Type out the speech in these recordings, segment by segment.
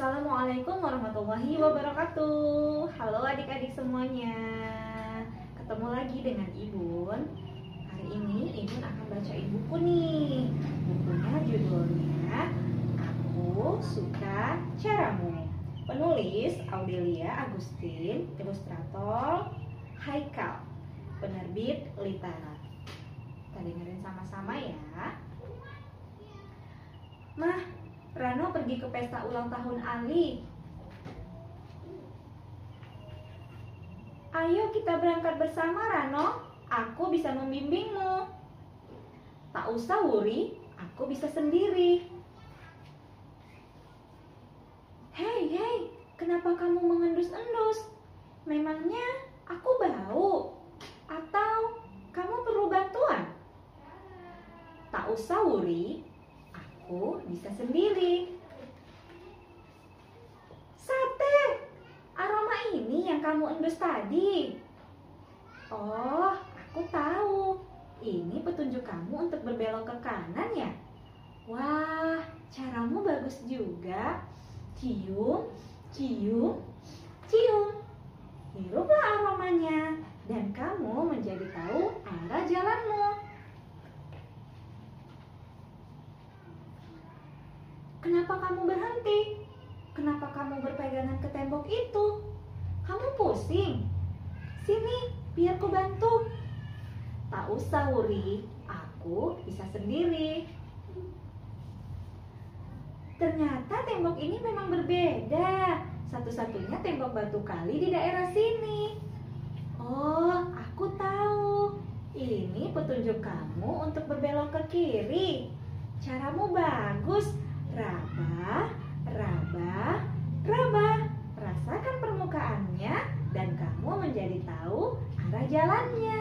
Assalamualaikum warahmatullahi wabarakatuh. Halo adik-adik semuanya. Ketemu lagi dengan Ibun. Hari ini Ibun akan bacain buku nih. Bukunya judulnya Aku Suka Caramu. Penulis Audelia Agustin Ilustrator Haikal. Penerbit Litara. Kita dengerin sama-sama ya. Mah, Rano pergi ke pesta ulang tahun Ali. Ayo kita berangkat bersama Rano, aku bisa membimbingmu. Tak usah Wuri, aku bisa sendiri. Hei, hei, kenapa kamu mengendus-endus? Memangnya aku bau? Atau kamu perlu bantuan? Tak usah Wuri, bisa sendiri. Sate, aroma ini yang kamu endus tadi. Oh, aku tahu. Ini petunjuk kamu untuk berbelok ke kanan ya? Wah, caramu bagus juga. Cium, cium. Hiruplah aromanya dan kamu menjadi tahu arah jalanmu. Kenapa kamu berhenti? Kenapa kamu berpegangan ke tembok itu? Kamu pusing? Sini, biar ku bantu. Tak usah, Wuri. Aku bisa sendiri. Ternyata tembok ini memang berbeda. Satu-satunya tembok batu kali di daerah sini. Oh, aku tahu. Ini petunjuk kamu untuk berbelok ke kiri. Caramu bagus Raba, raba, raba. Rasakan permukaannya dan kamu menjadi tahu arah jalannya.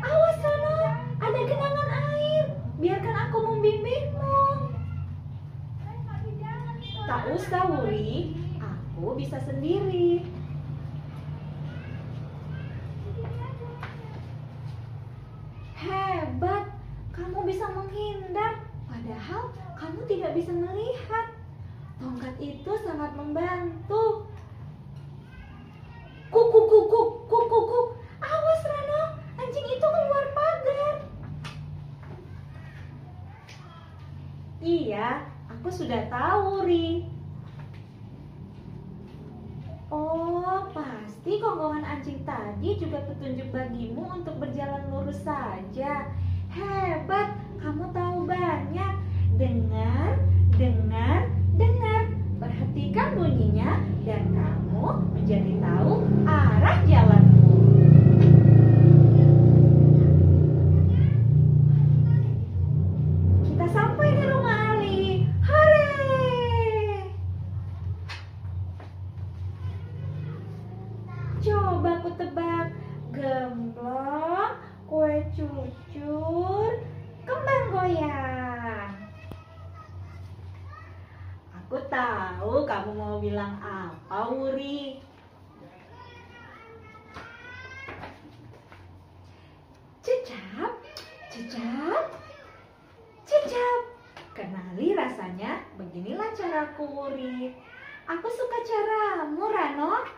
Awas Rano, ada genangan air. Biarkan aku membimbingmu. Tak usah, Wuri. Aku bisa sendiri. Hebat, kamu bisa menghindar, padahal kamu tidak bisa melihat. Tongkat itu sangat membantu. Kuku kuku kuku kuku. Awas Rano, anjing itu keluar pagar. Iya, aku sudah tahu, Ri. Oh, pasti kongkongan anjing tadi juga petunjuk bagimu untuk berjalan lurus saja. Hebat, kamu tahu banyak. Dengar, dengar, dengar. Perhatikan bunyinya dan kamu menjadi tahu arah jalanmu. Kita sampai di rumah Ali. Hore! Coba ku tebak gemblong, kue cucur, kembang goyang. Aku tahu kamu mau bilang apa, Wuri. Cecap, cecap, cecap. Kenali rasanya, beginilah caraku, Wuri. Aku suka caramu, Rano.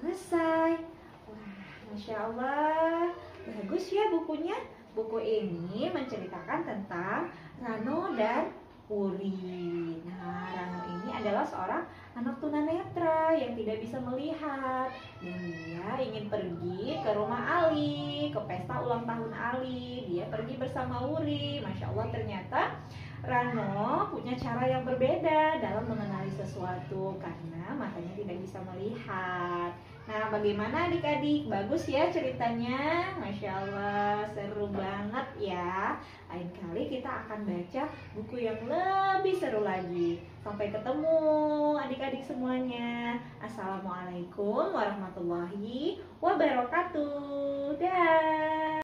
Selesai. Wah, Masya Allah. Bagus ya bukunya. Buku ini menceritakan tentang Rano dan Puri. Nah, Rano ini adalah seorang anak tunanetra yang tidak bisa melihat dan dia ingin pergi ke rumah Ali, ke pesta ulang tahun Ali. Dia pergi bersama Uri. Masya Allah ternyata Rano punya cara yang berbeda dalam mengenali sesuatu karena matanya tidak bisa melihat. Nah, bagaimana adik-adik? Bagus ya ceritanya? Masya Allah, seru banget ya. Lain kali kita akan baca buku yang lebih seru lagi. Sampai ketemu adik-adik semuanya. Assalamualaikum warahmatullahi wabarakatuh. Dah.